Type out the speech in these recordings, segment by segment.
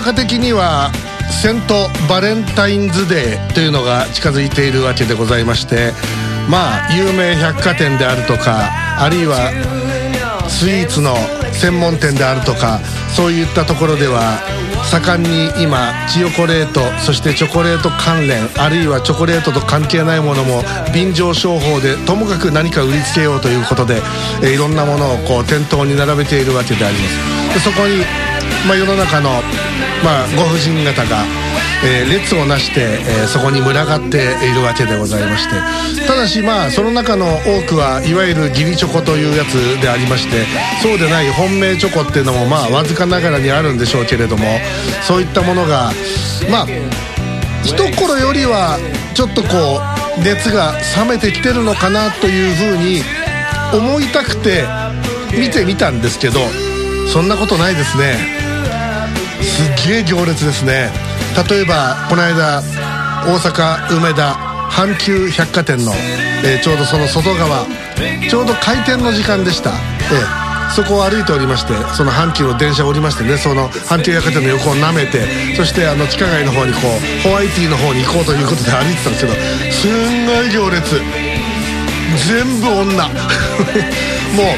中的にはセントバレンタインズデーというのが近づいているわけでございましてまあ有名百貨店であるとかあるいはスイーツの専門店であるとかそういったところでは盛んに今チヨコレートそしてチョコレート関連あるいはチョコレートと関係ないものも便乗商法でともかく何か売りつけようということで、えいろんなものをこう店頭に並べているわけであります。でそこに、まあ、世の中の、まあ、ご婦人方が、えー列をなして、えーそこに群がっているわけでございまして。ただしまあその中の多くはいわゆる義理チョコというやつでありましてそうでない本命チョコっていうのもまあわずかながらにあるんでしょうけれどもそういったものがまあ一頃よりはちょっとこう熱が冷めてきてるのかなというふうに思いたくて見てみたんですけどそんなことないですね。げえ行列ですね例えばこの間大阪梅田阪急百貨店の、えーちょうどその外側ちょうど開店の時間でした、ええそこを歩いておりましてその阪急の電車を降りましてねその阪急百貨店の横を舐めてそしてあの地下街の方にこうホワイティの方に行こうということで歩いてたんですけどすんごい行列。全部女。も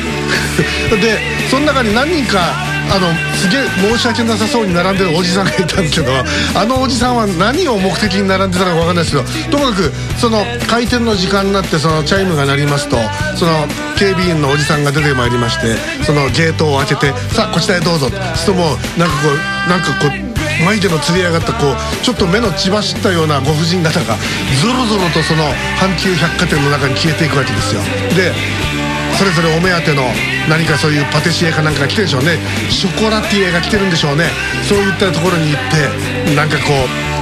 う。でその中に何人かあのすげえ申し訳なさそうに並んでるおじさんがいたんですけどあのおじさんは何を目的に並んでたのか分かんないですけどともかくその開店の時間になってそのチャイムが鳴りますとその警備員のおじさんが出てまいりましてそのゲートを開けて「さあこちらへどうぞ」するともうなんかこうなんかこう眉毛のつり上がったこうちょっと目の血走ったようなご婦人方がゾロゾロとその阪急百貨店の中に消えていくわけですよ。でそれぞれお目当ての何かそういうパティシエかなんかが来てるでしょうね。ショコラティエが来てるんでしょうね。そういったところに行ってなんかこ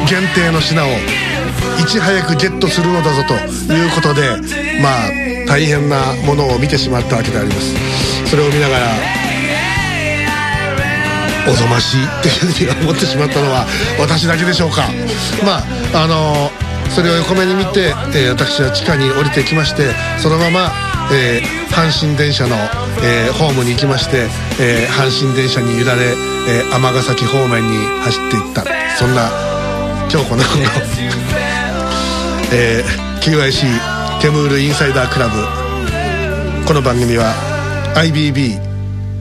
う限定の品をいち早くゲットするのだぞということでまあ大変なものを見てしまったわけであります。それを見ながらおぞましいっていうふうに思ってしまったのは私だけでしょうか。まああのそれを横目に見て、えー私は地下に降りてきましてそのまま、えー阪神電車の、えーホームに行きまして、えー阪神電車に揺られえー尼、崎方面に走っていった。そんな今日この頃、えー QIC ケムールインサイダークラブ。この番組は IBB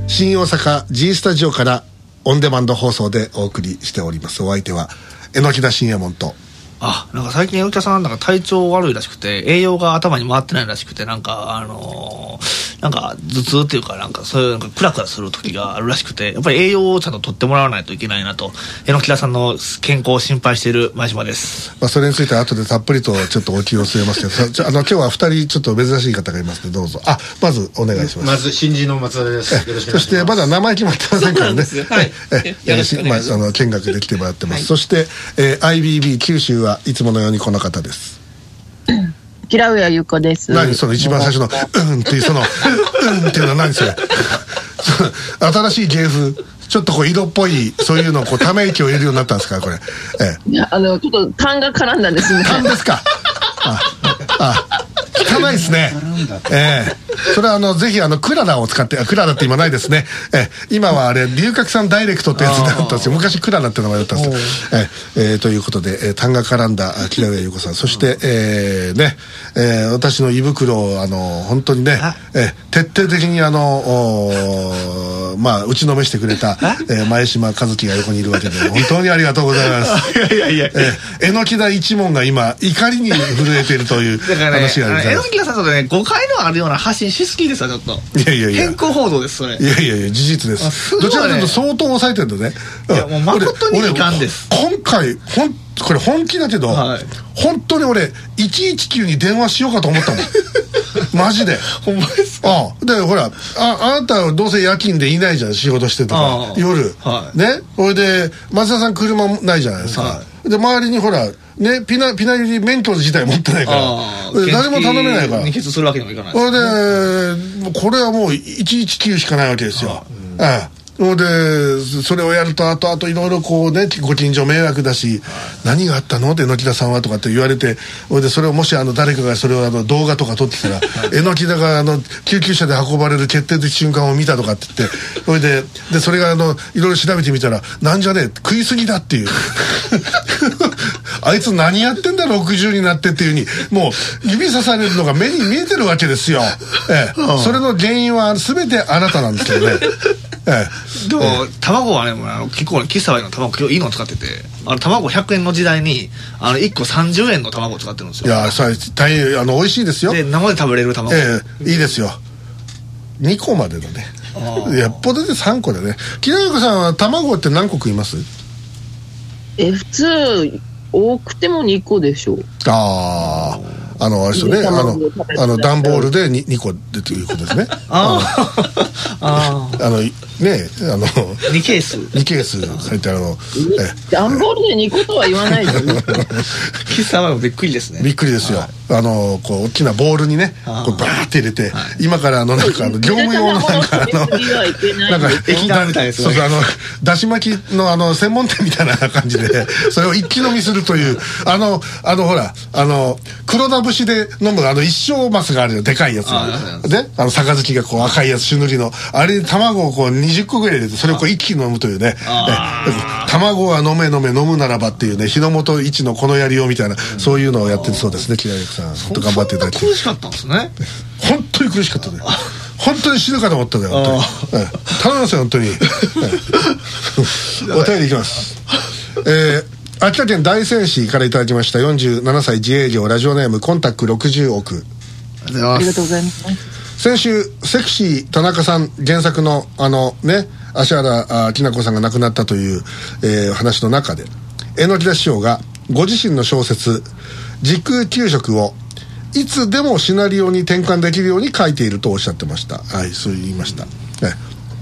新大阪 G スタジオからオンデマンド放送でお送りしております。お相手は榎木田信也門とあ、なんか最近、内田さんなんか体調悪いらしくて、栄養が頭に回ってないらしくて、なんか、あのーなんか頭痛っていうか、なんかそういうなんかクラクラする時があるらしくて、やっぱり栄養をちゃんと取ってもらわないといけないなと、榎木田さんの健康を心配している前島です。まあ、それについては後でたっぷりとちょっとお気を据えますけどさちょあの今日は2人ちょっと珍しい方がいますのでどうぞあまずお願いしますまず新人の松田です。よろしくお願いします。そしてまだ名前決まってませんからね。はいええよろしくお願いしますまあ、あの見学で来てもらってます。そして、えー IBB 九州はいつものようにこの方です。平上優子です。何その一番最初の「うん」っていうその「うん」っていうのは何それ？新しい芸風？ちょっとこう色っぽいそういうのをこうため息を入れるようになったんですか？これ。ええ。いやあの、ちょっと痰が絡んだんですね。勘ですか？ああ汚いですね。ええそれはあのぜひあのクララを使ってあクララって今ないですね。ええ今はあれ龍角散ダイレクトってやつだったんですよ。昔クララって名前だったんですよ。ええええということで、えー、痰が絡んだあ木田上優子さん。そして、えーね、えー私の胃袋をあの本当にねあ、えー徹底的にあのおーまあ打ちのめしてくれた、えー前島和樹が横にいるわけで本当にありがとうございます。いやいやいや。ええ、榎田一門が今怒りに震えているという話がございま榎木田さんとね、誤解のあるような発信しすぎですわ、ちょっと。いやいやいや。変更報道です、それ。すいやいやいや事実です。あすごいね。どちらかというと相当抑えてるんだねいやもう誠に俺遺憾です。俺今回ほんこれ本気だけど、はい。本当に俺119に電話しようかと思ったもん。マジで。ほんまですか？ああでほらああなたはどうせ夜勤でいないじゃん仕事してとか夜、はい。ね？それで松田さん車もないじゃないですか、はいで周りにほらねピナピナ入り免許自体持ってないかあらで誰も頼めないから。するわけにもいかないそれでもうこれはもう119しかないわけですよ。ええでそれをやるとあとあといろいろこうねご近所迷惑だし何があったの？って榎田さんはとかって言われてそれでそれをもしあの誰かがそれをあの動画とか撮ってたら榎田があの救急車で運ばれる決定的瞬間を見たとかって言ってそれででそれがあのいろいろ調べてみたらなんじゃね？え食いすぎだっていう。あいつ何やってんだ？60になってっていうふうにもう指さされるのが目に見えてるわけですよ、ええ、それの原因は全てあなたなんですけどね、えでも、卵はねもうあの結構喫茶ワイの卵今日いいの使っててあの卵100円の時代にあの1個30円の卵を使ってるんですえ、いよやさ大変あの美味しいですよ。で生で食べれる卵、ええいいですよ。2個までだね。あやっぽどで3個でね。木田子さんは卵って何個食います？え、普通、多くても2個でしょう。あああのあれですよね。あのあの段ボールで 2, 2個でということですね。あ あああのねあの2ケース。2ケース入ってあの。え段ボールで2個とは言わないでね。喫茶ワイもびっくりですね。びっくりですよ、あのこう大きなボールにねこうバーって入れて、今からあのなんかあの 業務用のなんかあのなんか液体みたいですそうそうあのだし巻きのあの専門店みたいな感じで それを一気飲みするというあのあのほらあの黒田節で飲むあの一升マスがあるよ。でかいやつ。あであの杯がこう赤いやつ朱塗りの。あれに卵をこう20個ぐらい入れてそれをこう一気に飲むというね。卵は飲め飲め飲むならばっていうね日の本一のこのやりようみたいな、そういうのをやってるそうですね木田さん本当頑張っていただいて。苦しかったんですね。本当に苦しかったね本当に死ぬかと思ったんだよ本当に。ええ。頼みますよ本当に。ええ。お便りいきます。えー秋田県大仙市からいただきました47歳自営業ラジオネームコンタック60億。ありがとうございます。先週セクシー田中さん原作のあのね芦原あきなこさんが亡くなったという、えー話の中で榎田師匠がご自身の小説「時空給食」をいつでもシナリオに転換できるように書いているとおっしゃってました。はいそう言いました、ね、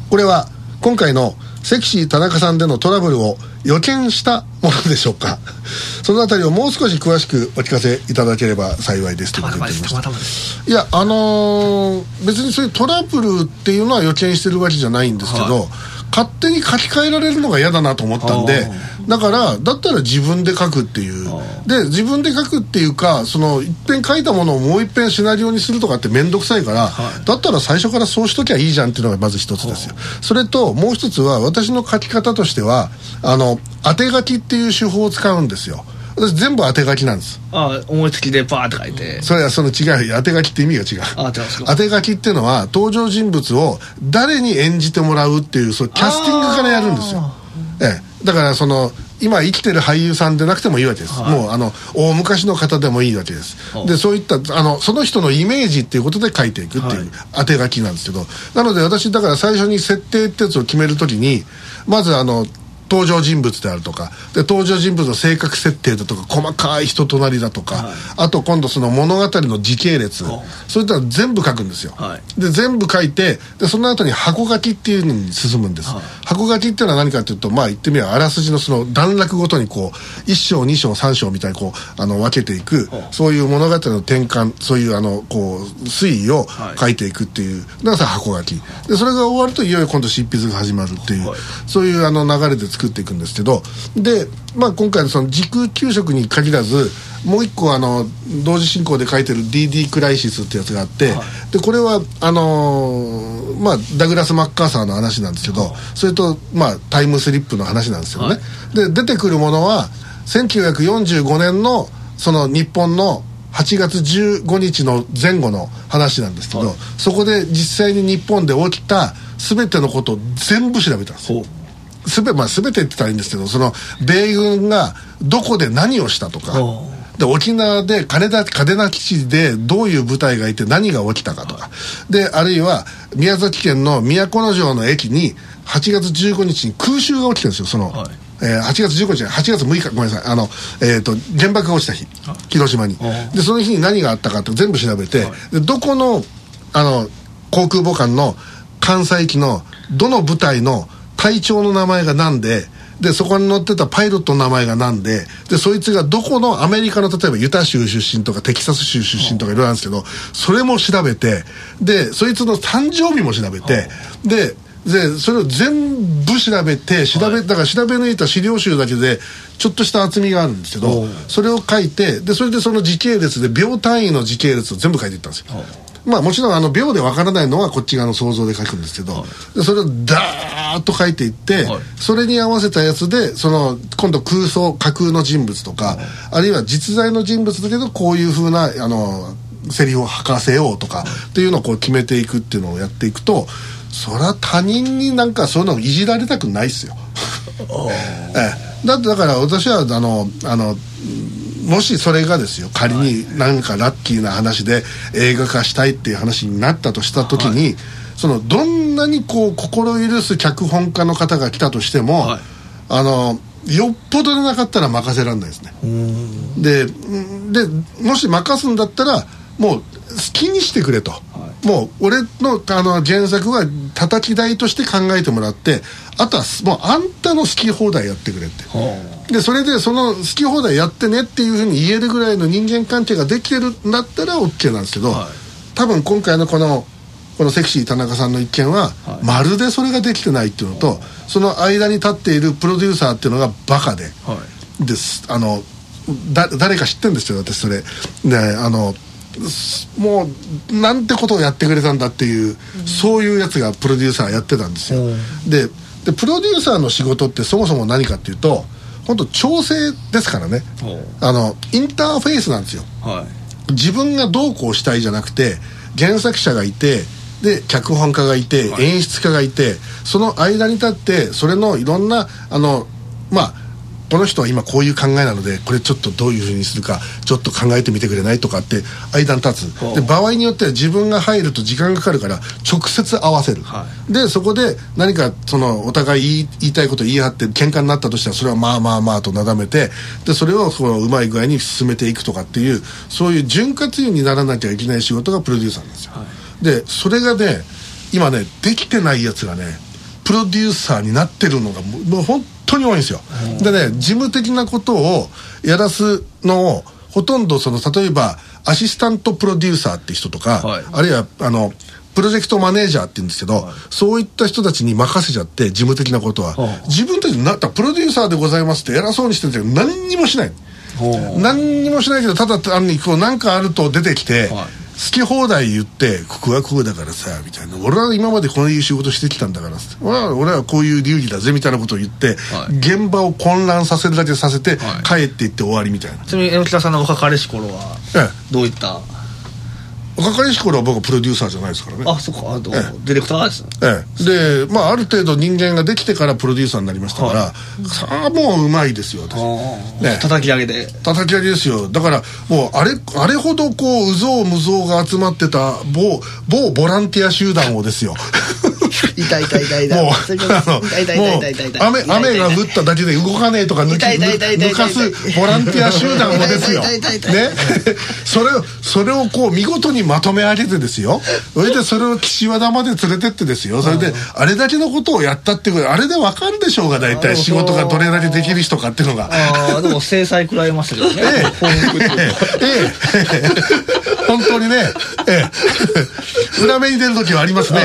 これは今回のセクシー田中さんでのトラブルを予見したものでしょうか。そのあたりをもう少し詳しくお聞かせいただければ幸いですというたまたことでいやあのー別にそういうトラブルっていうのは予見してるわけじゃないんですけど、はい。勝手に書き換えられるのが嫌だなと思ったんでだからだったら自分で書くっていう。あで自分で書くっていうかその一遍書いたものをもう一遍シナリオにするとかって面倒くさいから、はい。だったら最初からそうしときゃいいじゃんっていうのがまず一つですよ。それともう一つは私の書き方としてはあの当て書きっていう手法を使うんですよ。私全部当て書きなんです。あ思いつきでバーって書いて。それはその違う。よ当て書きって意味が違う。当て書きっていうのは登場人物を誰に演じてもらうっていうそうキャスティングからやるんですよ、ええ、だからその今生きてる俳優さんでなくてもいいわけです、はい。もうあの大昔の方でもいいわけです。はあでそういったあのその人のイメージっていうことで書いていくっていうはい。当て書きなんですけど。なので私だから最初に設定ってやつを決めるときにまずあの登場人物であるとかで登場人物の性格設定だとか細かい人となりだとか、はい。あと今度その物語の時系列はそういったの全部書くんですよ、はい。で全部書いてでその後に箱書きっていうのに進むんです、はい。箱書きっていうのは何かというとまあ言ってみればあらすじのその段落ごとにこう1章2章3章みたいにこうあの分けていくはあそういう物語の転換そういうあのこう推移をはい。書いていくっていうだから箱書き。でそれが終わるといよいよ今度執筆が始まるっていう、はい。そういうあの流れで作っていくんですけどで、まあ、今回のその時空給食に限らずもう一個あの同時進行で書いてる DD クライシスってやつがあって、はでこれはあのーまあ、ダグラス・マッカーサーの話なんですけど、それと、まあ、タイムスリップの話なんですよね、はい。で出てくるものは1945年のその日本の8月15日の前後の話なんですけど、はい。そこで実際に日本で起きた全てのことを全部調べたんですよすべ,、まあ、全てって言ったらいいんですけどその米軍がどこで何をしたとか。ほで沖縄で金田嘉手納基地でどういう部隊がいて何が起きたかとか。であるいは宮崎県の都城の駅に8月15日に空襲が起きたんですよ。その、はい。えー8月15日じゃない8月6日ごめんなさい。あの、えー、と原爆が落ちた日。広島に。はいでその日に何があったかって全部調べて、はい。でどこのあの航空母艦の関西機のどの部隊の隊長の名前が何ででそこに乗ってたパイロットの名前が何ででそいつがどこのアメリカの例えばユタ州出身とかテキサス州出身とかいろいろあるんですけどそれも調べてでそいつの誕生日も調べてででそれを全部調べて調べ、だから調べ抜いた資料集だけでちょっとした厚みがあるんですけどそれを書いてでそれでその時系列で秒単位の時系列を全部書いていったんですよ。まあもちろんあの秒でわからないのはこっち側の想像で書くんですけど、でそれをダーッと書いていって、はい。それに合わせたやつでその今度空想架空の人物とか、あるいは実在の人物だけどこういうふうなあのセリフを吐かせようとかっていうのをこう決めていくっていうのをやっていくとそりゃ他人になんかそういうのをいじられたくないっすよ。ええ、だってだから私はあのあのもしそれがですよ仮になんかラッキーな話で映画化したいっていう話になったとした時に、そのどんなにこう心許す脚本家の方が来たとしても、はい。あのよっぽどでなかったら任せられないですね。でんでもし任すんだったらもう好きにしてくれと、もう俺のあの原作は叩き台として考えてもらってあとはもうあんたの好き放題やってくれって。でそれでその好き放題やってねっていうふうに言えるぐらいの人間関係ができてるんだったら OK なんですけど、はい。多分今回のこのこのセクシー田中さんの一件は、はい。まるでそれができてないっていうのとその間に立っているプロデューサーっていうのがバカで、はい。です。あのだ誰か知ってるんですよ私それ。であのすもうなんてことをやってくれたんだっていう、そういうやつがプロデューサーやってたんですよ、ででプロデューサーの仕事ってそもそも何かっていうと本当調整ですからね。あのインターフェースなんですよ。はい。自分がどうこうしたいじゃなくて原作者がいてで脚本家がいて、はい。演出家がいてその間に立ってそれのいろんなあのまあこの人は今こういう考えなのでこれちょっとどういうふうにするかちょっと考えてみてくれないとかって間に立つ。で場合によっては自分が入ると時間がかかるから直接合わせる、はでそこで何かそのお互い言いたいこと言い張って喧嘩になったとしたらそれはまあまあまあとなだめてでそれをそのうまい具合に進めていくとかっていうそういう潤滑油にならなきゃいけない仕事がプロデューサーなんですよ、でそれがね今ねできてないやつがねプロデューサーになってるのがもうもう本当に多いんですよ、でね事務的なことをやらすのをほとんどその例えばアシスタントプロデューサーって人とか、はい。あるいはあのプロジェクトマネージャーって言うんですけど、そういった人たちに任せちゃって事務的なことは、はあ。自分たちになったプロデューサーでございますって偉そうにしてるけど何にもしない。何にもしないけどただ単にこう何かあると出てきて、はい好き放題言ってここはこうだからさみたいな。俺は今までこういう仕事してきたんだから俺は俺はこういう流儀だぜみたいなことを言って、はい。現場を混乱させるだけさせて、はい。帰っていって終わりみたいな。ちなみに榎田さんの若かりし頃はえどういったえ若かりし頃は僕はプロデューサーじゃないですからね。あそっか。あとえディレクターですね。ええ、で、まあ、ある程度人間ができてからプロデューサーになりましたから、はさあもううまいですよ私。ね。叩き上げで。叩き上げですよ。だからもうあれあれほどこううぞうむぞうが集まってた某某ボランティア集団をですよ 痛い痛い痛い痛い。もうあのもう雨雨が降っただけで動かねえとか抜き抜かすボランティア集団をですよね。それをそれをこう見事にまとめ上げてですよ。それでそれを岸和田まで連れてってですよ。それであれだけのことをやったってあれでわかるでしょうが大体。仕事がどれだけできる人かっていうのが。ああでも制裁食らいましたけどねええ。ええ。本当にね、ええ、裏目に出る時はありますね。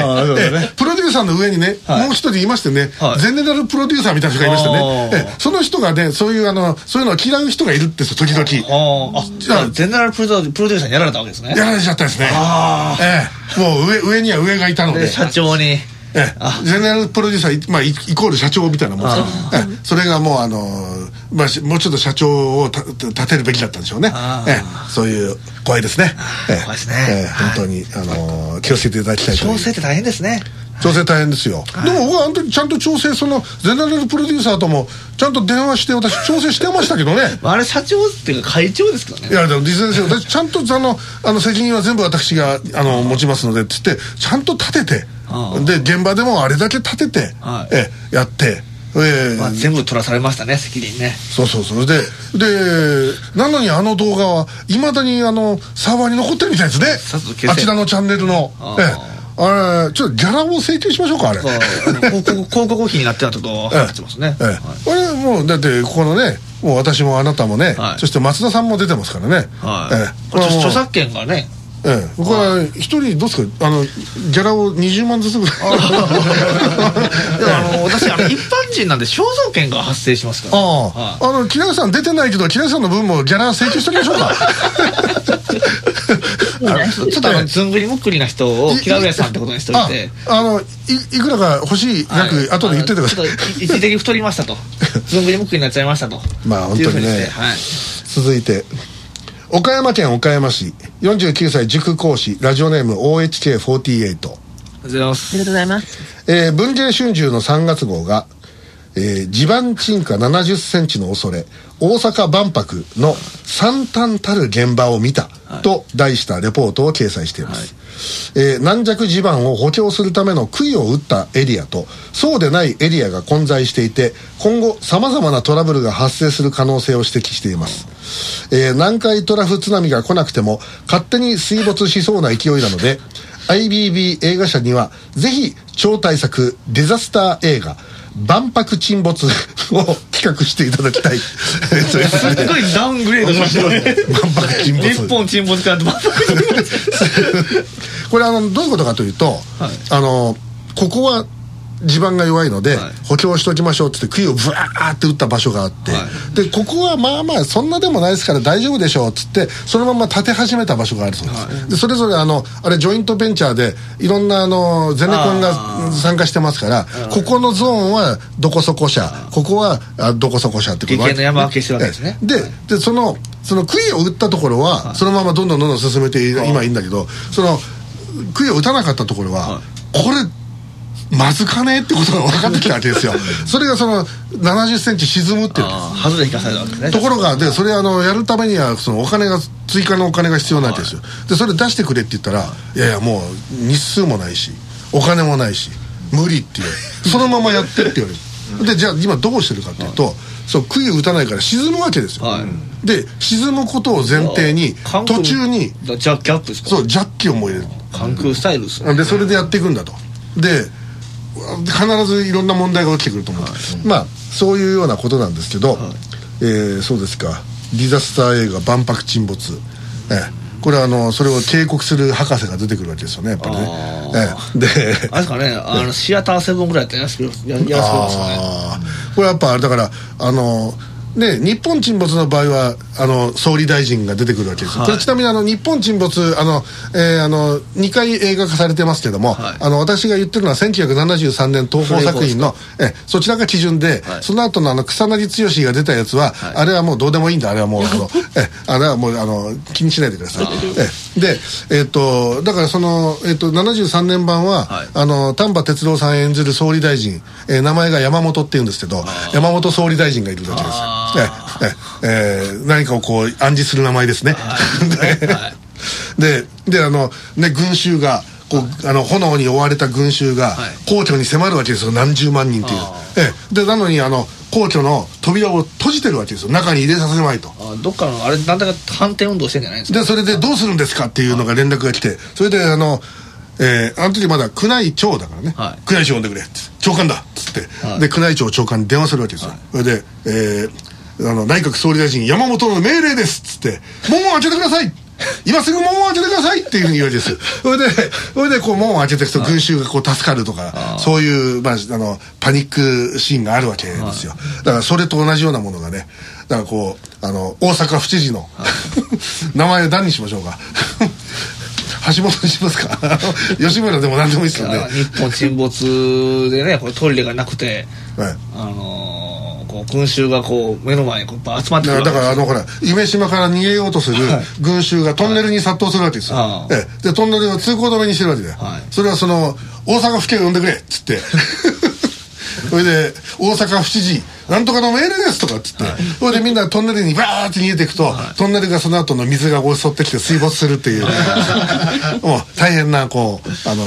プロデューサーの上にね、はい。もう一人いましてね、はい。ゼネラルプロデューサーみたいな人がいましてね。ええその人がねそういうあのそういうのを嫌う人がいるんですよ時々。ああじゃあゼネラルプロデューサーにやられたわけですね。やられちゃったですね。あええ、もう上上には上がいたので。で社長に。ええ、ゼネラルプロデューサー、まあ、イイコール社長みたいなもんですよ。ええ。それがもうあのーまあ、しもうちょっと社長をた立てるべきだったんでしょうね。ええ、そういう怖いですね、ええ。怖いですね。ええ。本当に、あのー気をつけていただきたいという。調整って大変ですね調整大変ですよ、でも僕はあの時ちゃんと調整そのゼネラルプロデューサーともちゃんと電話して私調整してましたけどね。あれ社長っていうか会長ですけどね。いやでも実際ですよ。私ちゃんとあのあの責任は全部私があの持ちますのでって言ってちゃんと立ててで現場でもあれだけ立てて、はい。えやって、えまあ全部取らされましたね責任ね。そうそうそう。ででなのにあの動画はいまだにあのサーバーに残ってるみたいですね。あちらのチャンネルの。ええあれちょっとギャラを請求しましょうかあれ。広告 広告費になってたとこ入ってますね、ええ。はい。これもうだってここのねもう私もあなたもね、はい。そして松田さんも出てますからね、はい。ええ。これ著作権がね。ええ、これは一人どうですか？あのギャラを20万ずつぐらい。でもあの私あの一般人なんで肖像権が発生しますから。ああ、はい。あの木梨さん出てないけど木梨さんの分もギャラ請求しておきましょうか ちょっとあのずんぐりむっくりな人を平上さんってことにしておいて。ああのいいくらか欲しい額、はい。後で言っててください。あのちょっと一時的に太りましたと。ずんぐりむっくりになっちゃいましたと。まあ本当にね。はい。続いて。岡山県岡山市。49歳塾講師ラジオネーム OHK48 ありがとうございます。ありがとうございます。えー文藝春秋の3月号が、えー地盤沈下70センチの恐れ大阪万博の惨憺たる現場を見た、と題したレポートを掲載しています、えー軟弱地盤を補強するための杭を打ったエリアとそうでないエリアが混在していて今後さまざまなトラブルが発生する可能性を指摘しています、えー南海トラフ津波が来なくても勝手に水没しそうな勢いなので IBB 映画社にはぜひ超大作デザスター映画万博沈没を 企画していただきたい。すっごいダウングレードしましたね。万博沈没。日本沈没から万博沈没。これあのどういうことかというと、あのここは地盤が弱いので、はい。補強しておきましょうっつって杭をブワーって打った場所があって、はでここはまあまあそんなでもないですから大丈夫でしょうっつってそのまま建て始めた場所があるそうです、でそれぞれあのあれジョイントベンチャーでいろんなあのゼネコンが参加してますからここのゾーンはどこそこ社ここはあどこそこ社ってこと激変の山分けしてるわけですね。ええ。ででそのその杭を打ったところはそのままどんどんどんどん進めて今いいんだけどその杭を打たなかったところは、これまずかねってことが分かってきたわけですよ。それがその7 0センチ沈むっていう。んですあー外れ引かされたわけですね。ところがでそれあのやるためにはそのお金が追加のお金が必要なわけですよ、でそれ出してくれって言ったら、い、やいやもう日数もないしお金もないし無理っていう。そのままやってって言われるでじゃあ今どうしてるかっていうと、そう杭打たないから沈むわけですよ、はい。で沈むことを前提に途中にジャッキアップですか？そうジャッキをも入れる。関空スタイルですね。でそれでやっていくんだと。で必ずいろんな問題が起きてくると思う、まあそういうようなことなんですけど、えーそうですか。ディザスター映画「万博沈没」ええ。これはあのそれを警告する博士が出てくるわけですよねやっぱりね。あええ。であれですかね。あのシアターセブンぐらいやっややらせてくれますかね。これやっぱあれだからあのね日本沈没の場合はあの総理大臣が出てくるわけです。よ、はい。これちなみにあの日本沈没あの、えーあの2回映画化されてますけども、はい。あの私が言ってるのは1973年東宝作品のえそちらが基準で、はい。その後のあの草薙剛が出たやつは、あれはもうどうでもいいんだ。あれはもうあの えあれはもうあの気にしないでください。えでえっ、とだからその、えっと73年版は、はい。あの丹波哲郎さん演じる総理大臣、えー名前が山本っていうんですけど山本総理大臣がいるわけですあ えええー何かをこう暗示する名前ですね、ではい。でであのね群衆がこうあの炎に追われた群衆がはい。皇居に迫るわけですよ。何十万人っていう。あええ。でなのにあの皇居の扉を閉じてるわけですよ。中に入れさせまいと。あどっかのあれなんだか反転運動してんじゃないんですか？でそれでどうするんですかっていうのが連絡が来てそれであのえーあの時まだ宮内庁だからね、はい。宮内庁呼んでくれ長官だっつって、はい。で宮内庁長官に電話するわけですよ、それで、えーあの内閣総理大臣山本の命令ですっつって。門を開けてください。今すぐ門を開けてくださいっていうふうに言われですそれ でそれでこう門を開けていくと群衆がこう助かるとかそういう、まあ、あのパニックシーンがあるわけですよ。だからそれと同じようなものがねだからこうあの大阪府知事の 名前何にしましょうか。橋本にしますか。吉村でも何でもいいですよね。あ日本沈没でねこれトイレがなくてはい。あのーこう群衆がこう目の前にこう集まってくるだからあのほら夢島から逃げようとする群衆がトンネルに殺到するわけですよ、ああええでトンネルを通行止めにしてるわけで、はい。それはその大阪府警を呼んでくれっつって。それで大阪府知事なんとかの命令ですとかっつって、それでみんなトンネルにバーって逃げていくと、トンネルがその後の水が襲ってきて水没するっていう。もう大変なこうあの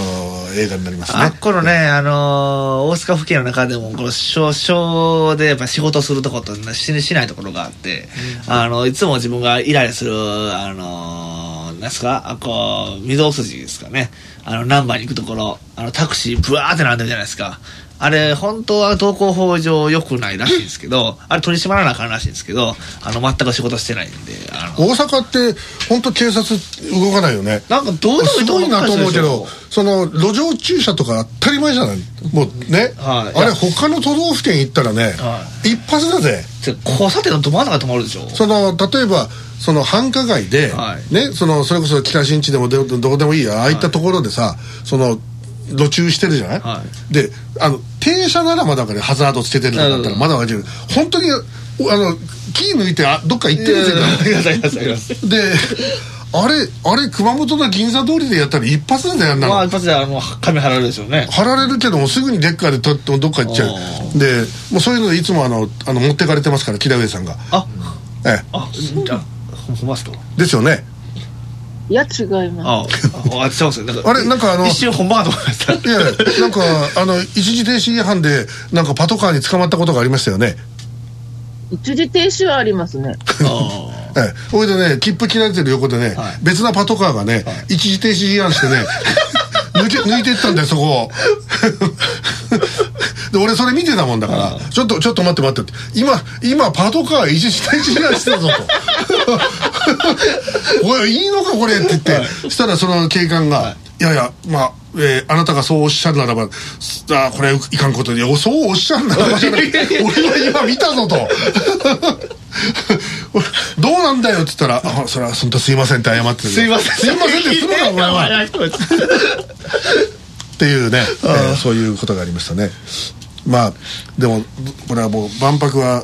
映画になりますね。あっこのね、あのー大阪府警の中でも、この少々でやっぱ仕事するとことししないところがあって、あの、いつも自分がイライラする、あのーですか？あこう御堂筋ですかね。あの難波に行くところ。あのタクシーブワーって並んでるじゃないですかあれ本当は道交法上良くないらしいんですけどあれ取り締まらなあかんらしいんですけどあの全く仕事してないんで大阪って本当警察動かないよね。なんかどうでもすごいなと思うけどその路上駐車とか当たり前じゃない。もうね、はい。あれ他の都道府県行ったらね、は一発だぜ。り交差点のど真ん中で止まるでしょ。その例えばその繁華街で、はい。ねそのそれこそ北新地でもどどこでもいいやああいったところでさ、その路中してるじゃない、はであの停車ならまだわかるハザードつけてるとかだったらまだわかる。本当におあのキー抜いてあどっか行ってるんであれあれ熊本の銀座通りでやったら一発でやんな。の、まあ一発であの紙貼られるでしょうね。貼られるけどもすぐにデッカーで取ってどっか行っちゃあうでもうそういうのでいつもあのあの持ってかれてますから木田上さんが。あええ。あじゃあほほんまっすか？ですよね。いや、違います。あああ違うんですよ。なんかあれなんかあの一瞬ほんまかと思いました。いやなんかあの一時停止違反でなんかパトカーに捕まったことがありましたよね。一時停止はありますね。あええ。それでね切符切られてる横でね、はい。別なパトカーがね、一時停止違反してね 抜け抜いてったんだよそこをで俺それ見てたもんだから「ちょっとちょっと待って待って」って今今パトカー一時停止違反してたぞと「おいいいのかこれ」って言って、そしたらその警官が「い。やいやまあえーあなたがそうおっしゃるならばあこれいかんことでおそうおっしゃるならばじゃなくて俺は今見たぞと。どうなんだよって言ったら「あそれは本当すいません」って謝ってるすいません。すいませんってするなお前は。っていうね、えーそういうことがありましたねまあでもこれはもう万博は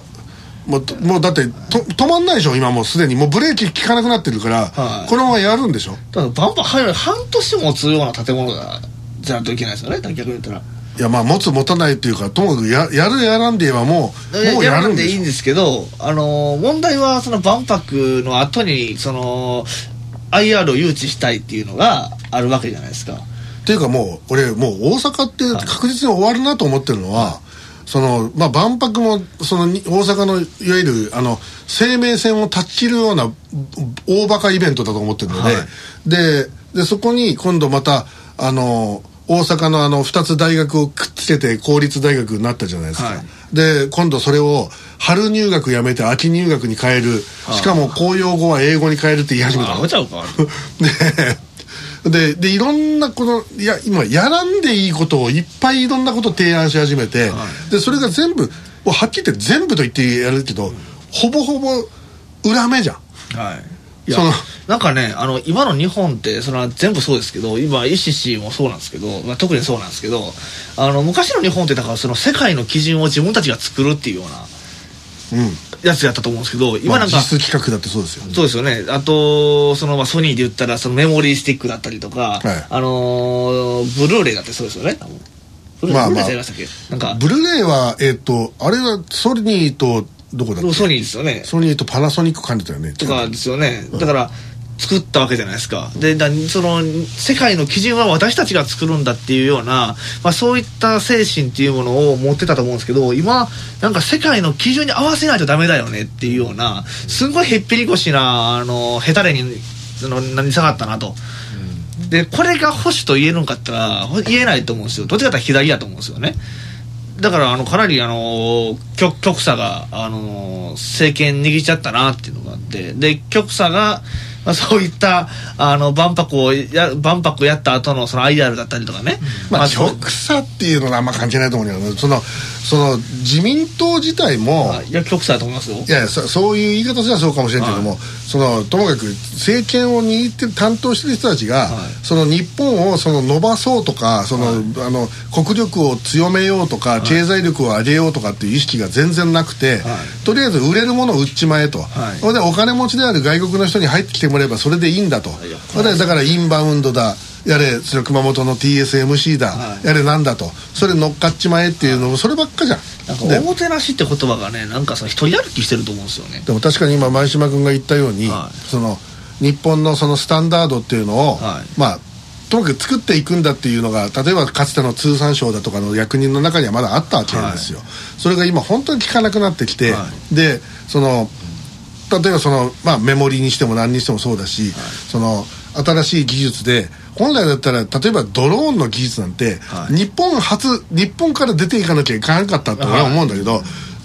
もうもうだってと止まんないでしょ今もうすでに。もうブレーキ効かなくなってるから、はい。このままやるんでしょ？ただバンバン入る半年持つような建物がじゃないといけないですよね逆に言ったら。いやまあ持つ持たないっていうかともかくややるやらんで言えばもうもうやるんでいいんですけどあの問題はその万博の後にその IR を誘致したいっていうのがあるわけじゃないですかっていうかもう俺もう大阪って確実に終わるなと思ってるのは、そのまあ万博もそのに大阪のいわゆるあの生命線を断ち切るような大バカイベントだと思ってるので、はい。ででそこに今度またあの大阪のあの2つ大学をくっつけて公立大学になったじゃないですか、はい。で今度それを春入学やめて秋入学に変える。しかも公用語は英語に変えるって言い始めたの。あちゃうか。でででいろんなこといや今やらんでいいことをいっぱいいろんなことを提案し始めて、でそれが全部はっきり言って全部と言ってやるけど、ほぼほぼ裏目じゃん。はい。いやそのなんかねあの今の日本ってそれは全部そうですけど今イシシもそうなんですけど、まあ、特にそうなんですけどあの昔の日本ってだからその世界の基準を自分たちが作るっていうようなうんやつやったと思うんですけど今まあなんか、実質企画だってそうですよそうですよね。あと、その、まあ、ソニーで言ったら、そのメモリースティックだったりとか、はいあのーブルーレイだってそうですよね。多分ブルーレイ、まあまあなんか、ブルーレイはえっ、とあれはソニーとどこだっけ？ソニーですよね。ソニーとパナソニック管理だよねとかですよね。だから、作ったわけじゃないですか。で、だその、世界の基準は私たちが作るんだっていうような、まあ、そういった精神っていうものを持ってたと思うんですけど、今、なんか世界の基準に合わせないとダメだよねっていうような、すごいへっぴり腰な、あの、ヘタレに、その、何下がったなと。で、これが保守と言えるんかったら、ほ言えないと思うんですよ。どっちかって左だと思うんですよね。だから、あの、かなり、あの、極、極左が、あの、政権握っちゃったなっていうのがあって、で、極左が、まあ、そういった、あの、万博をや、万博やった後の、その IR だったりとかね。まあ極左っていうのはあんま関係ないと思うんだけどそのその自民党自体も、い。や、極左だと思いますよ。いやいやそそういう言い方じゃそうかもしれんけども、そのともかく政権を握ってる担当してる人たちが、はい。その日本をその伸ばそうとかその、あの国力を強めようとか、経済力を上げようとかっていう意識が全然なくて、はい。とりあえず売れるものを売っちまえと、はい。それでお金持ちである外国の人に入ってきてもらえばそれでいいんだと、だからインバウンドだ。やれそれ熊本の TSMC だ、はい。やれなんだと。それ乗っかっちまえっていうのもそればっかじゃん。なんか、でおもてなしって言葉がね、なんかその一人歩きしてると思うんですよね。でも確かに今前島君が言ったように、はい。その日本のそのスタンダードっていうのを、はい。まあともかく作っていくんだっていうのが例えばかつての通産省だとかの役人の中にはまだあったわけですよ、それが今本当に効かなくなってきて、はでその例えばその、まあ、メモリにしても何にしてもそうだし、その新しい技術で本来だったら例えばドローンの技術なんて、はい。日本初日本から出ていかなきゃいかなかったと俺は思うんだけど、だか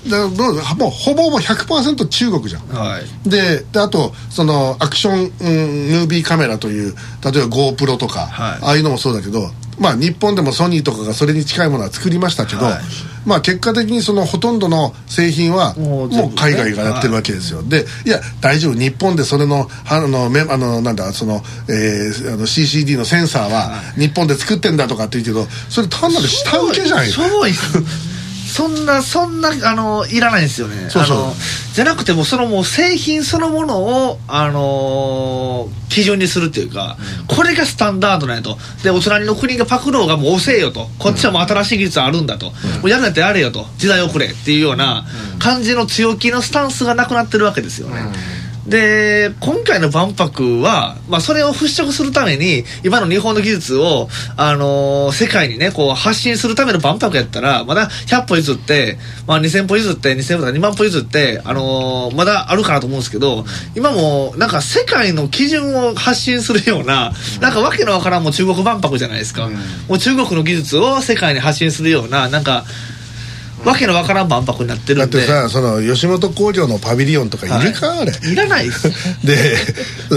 らどうもうほぼほぼ100%中国じゃん。はい。でであとそのアクション、うん、ムービーカメラという例えば GoPro とか、はい。ああいうのもそうだけどまあ日本でもソニーとかがそれに近いものは作りましたけど、はい。まあ結果的にそのほとんどの製品はももう海外がやってるわけですよ、でいや大丈夫日本でそれのあのめあのなんだその,、えーあの CCD のセンサーは日本で作ってんだとかって言うけどそれ単なる下請けじゃないそうそんなそんなあのいらないんですよね。そうそう。じゃなくてもうそのもう製品そのものをあのー基準にするっていうか、これがスタンダードなんやと。でお隣の国がパクろうがもう遅えよと。こっちはもう新しい技術あるんだと、もうやるんやったらやれよと。時代遅れっていうような感じの強気のスタンスがなくなってるわけですよね、で今回の万博は、まあ、それを払拭するために今の日本の技術を、あのー世界にねこう発信するための万博やったらまだ100歩譲って、まあ、2000歩譲って2000歩とか2万歩譲って、あのーまだあるかなと思うんですけど今もうなんか世界の基準を発信するようななんかわけのわからんもう中国万博じゃないですか、もう中国の技術を世界に発信するようななんかわけのわからん万博になってだってるんでさその吉本興業のパビリオンとかいるか、あれ。いらないです。で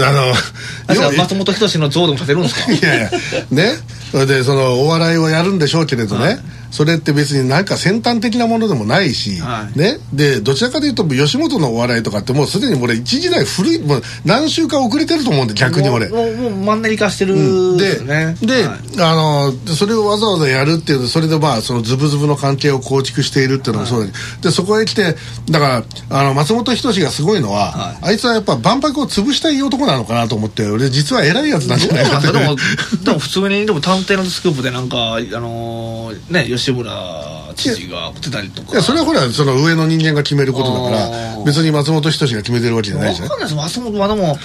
あの松本人志の像でも立てるんですか？いやいや。ね。それでそのお笑いをやるんでしょうけれどね、それって別になんか先端的なものでもないし、はい。ね。でどちらかというと吉本のお笑いとかってもうすでに俺一時代古いもう何週間遅れてると思うんで逆に俺。もうもうマンネリ化してるでですね、で、はい。あのそれをわざわざやるっていうそれでまあそのズブズブの関係を構築しているっていうのもそうだけど、でそこへ来てだからあの松本人志がすごいのは、はい。あいつはやっぱ万博を潰したい男なのかなと思って俺実は偉いやつなんじゃないかってでもでも普通にでも探偵のスクープでなんかあのーね吉村知事が出たりとか。いやそれはほらその上の人間が決めることだから別に松本人志が決めてるわけじゃないじゃん。わかんないです松本はでも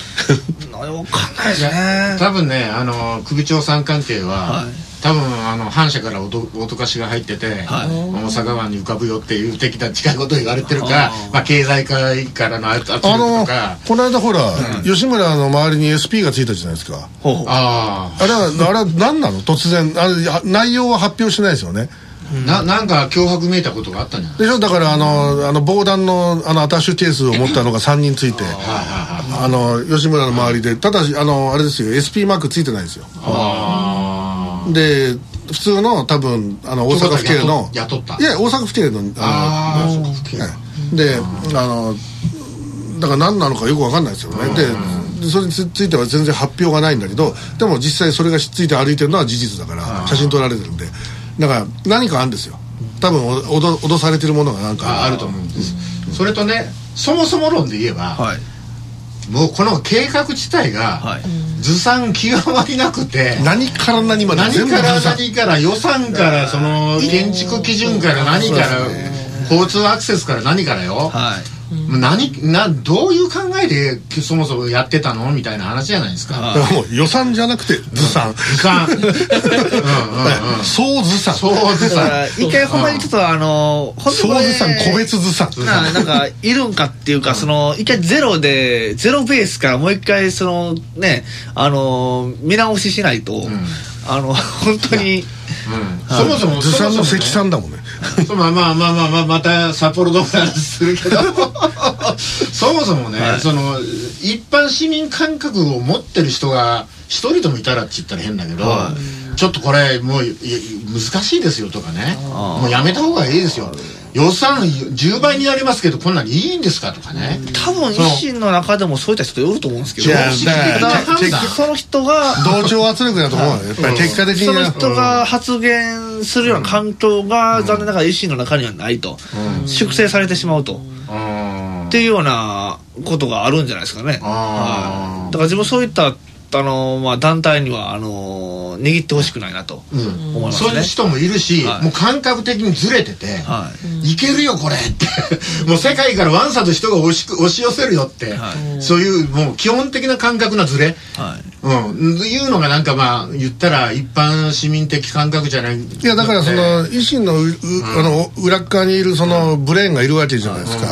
わかんないですね。多分ねあの首長さん関係は、はい。多分あの反社からおとかしが入ってて、はい。大阪湾に浮かぶよっていう的な近いことを言われてるかまあ、経済界からの圧圧力あのとかこの間ほら、吉村の周りに SP がついたじゃないですか。ほう。ほうああれはあれは何なの？突然あれや内容は発表してないですよね。あ、ななんか脅迫めいたことがあったんじゃない？でしょ？だからあのあの防弾のあのアタッシュケースを持ったのが3人ついてあの吉村の周りでただしあのあれですよ。SP マークついてないですよ。あで普通の多分あの大阪府警の雇った。いや大阪府警のあのはいであのだから何なのかよく分かんないですよね。ででそれにつついては全然発表がないんだけどでも実際それがついて歩いてるのは事実だから写真撮られてるんでだから何かあるんですよ。多分お脅脅されてるものがなんかああると思うんです。それとねそもそも論で言えば、はい。もうこの計画自体が、はい。ずさん極まりなくて何から何まで何から何から予算からその建築基準から何から交通アクセスから何からよ、はいもう何などういう考えでそもそもやってたのみたいな話じゃないですか、予算じゃなくてずさん。ずさん。うんうんうん。総ずさん。そうずだかさら一回ほんまにちょっとあの本当総これずさん個別ずさん。ななんかいるんかっていうか、その一回ゼロでゼロベースからもう一回そのねあの見直ししないと、あの本当に。うん。そもそもずさんの積算だもんね。そう まあまあまあまあまあまた札幌ドームの話するけど。そもそもね、はい。その一般市民感覚を持ってる人が一人でもいたらって言ったら変だけど、はちょっとこれもうい難しいですよとかね。もうやめた方がいいですよ予算10倍になりますけどこんなにいいんですかとかね、多分維新の中でもそういった人いると思うんですけどその人が同調圧力だと思うよ。やっぱり結果的にそのは人が発言するような環境が残念ながら維新の中にはないと、粛清されてしまうと、うん。っていうようなことがあるんじゃないですかね、はい、だから自分そういったあの、まあ、団体にはあの握ってほしくないなとうん。思いますね。そういう、人もいるし、はい。もう感覚的にずれてて、はい。いけるよこれって。もう世界からワンサと人が押し押し寄せるよって、はい。そういうもう基本的な感覚なズレ、はい。うん、いうのがなんかまあ言ったら一般市民的感覚じゃない。いいやだからその維新のう、うあの裏っ側にいるそのブレーンがいるわけじゃないですか、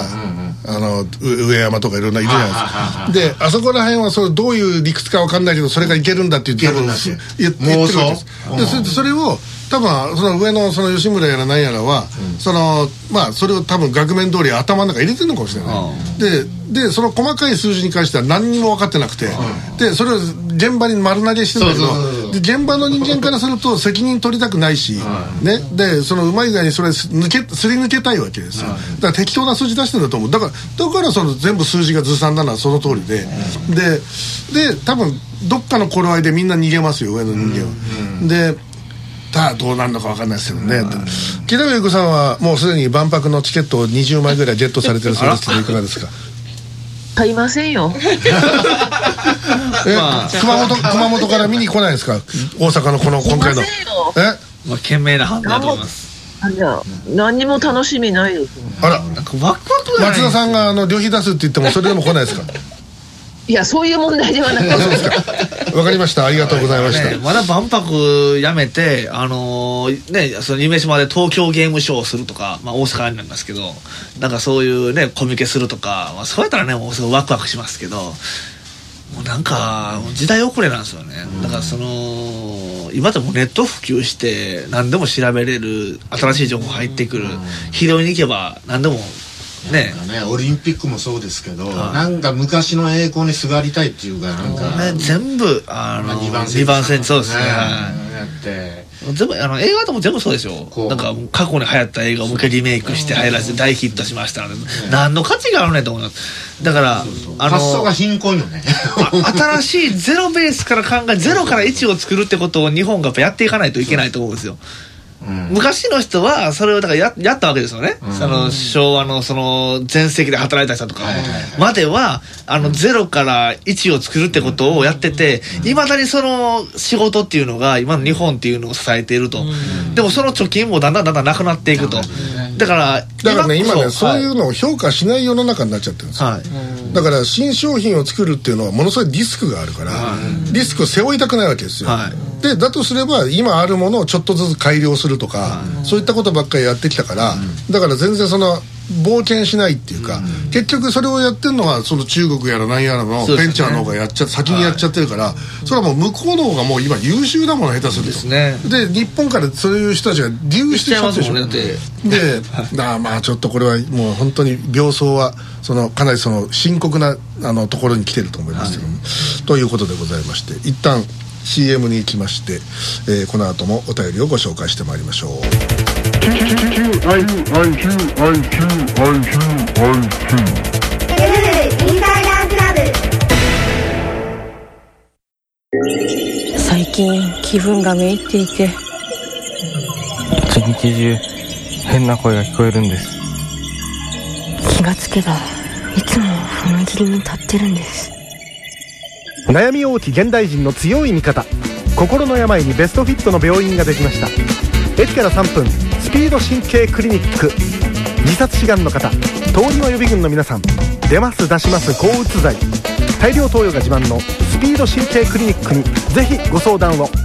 あのう上山とかいろんないるじゃないですか。であそこら辺はそれどういう理屈かわかんないけどそれがいけるんだって言ってるんだって言ってるわけです。でそれでそれを多分その上のその吉村やら何やらは、そのまあそれを多分額面通り頭の中入れてるのかもしれない、ででその細かい数字に関しては何にも分かってなくて、でそれを現場に丸投げしてるんだけどで現場の人間からすると責任取りたくないし、ね、でそのうまい具合にそれ抜けすり抜けたいわけですよ、だから適当な数字出してるんだと思う。だからだからその全部数字がずさんなのはその通りで、でで多分どっかの頃合いでみんな逃げますよ上の人間は、でただどうなるのか分かんないですけどね、木田優子さんはもうすでに万博のチケットを20枚ぐらいゲットされてるそうですけど いかがですか？買いませんよ。え、熊本熊本から見に来ないですか？大阪のこの今回の。え？まあ賢明な判断だと思います。あじゃあ何にも楽しみないです。あら。なんかワクワク松田さんがあの旅費出すって言ってもそれでも来ないですか？いや、そういう問題ではなく。わかりました。ありがとうございました、ね、まだ万博やめて、あのーね、その夢島で東京ゲームショーをするとか、まあ、大阪になりますけど、なんかそういうね、コミケするとか、まあ、そうやったらね、もうすごいワクワクしますけど、もうなんか、時代遅れなんですよね。だからその、今でもネット普及して、何でも調べれる、新しい情報入ってくる、拾いに行けば、何でも、ね、ね、オリンピックもそうですけど、なんか昔の栄光にすがりたいっていうかなんか、ね全部、あの、まあ、2番二番線、そうですね。はい。やって。全部あの映画でも全部そうですよ。こう。なんか過去に流行った映画をもう一回リメイクして流行らせて大ヒットしましたので何の価値があるねんと思いますだからあ発想がの貧困よね。あ新しいゼロベースから考えゼロから1を作るってことを日本がやっぱやっていかないといけないと思うんですよ。うん昔の人はそれをだからややったわけですよね、その昭和のその全盛期で働いた人とか。まではあのゼロから1を作るってことをやってていまだにその仕事っていうのが今の日本っていうのを支えていると。でもその貯金もだんだんだんだんなくなっていくと。だからだからね今ねそういううのを評価しない世の中になっちゃってるんですよ、はいだから新商品を作るっていうのはものすごいリスクがあるから、リスクを背負いたくないわけですよ、はでだとすれば今あるものをちょっとずつ改良するとか、そういったことばっかりやってきたから、だから全然その冒険しないっていうか、結局それをやってるのはその中国やら何やらのベンチャーの方がやっちゃ先にやっちゃってるから、それはもう向こうの方がもう今優秀だもの下手すると。ですね。で日本からそういう人たちが流出しちゃってるでしょ。でだまあちょっとこれはもう本当に病巣はそのかなりその深刻なあのところに来てると思いますけども、ということでございまして一旦 CM に行きまして、えーこの後もお便りをご紹介してまいりましょう最近気分がめいっていて。一日中変な声が聞こえるんです。気がつけばいつも踏切に立ってるんです。悩み多き現代人の強い味方。心の病にベストフィットの病院ができました。駅から3分スピード神経クリニック。自殺志願の方通り魔予備軍の皆さん出ます出します抗うつ剤。大量投与が自慢のスピード神経クリニックにぜひご相談を。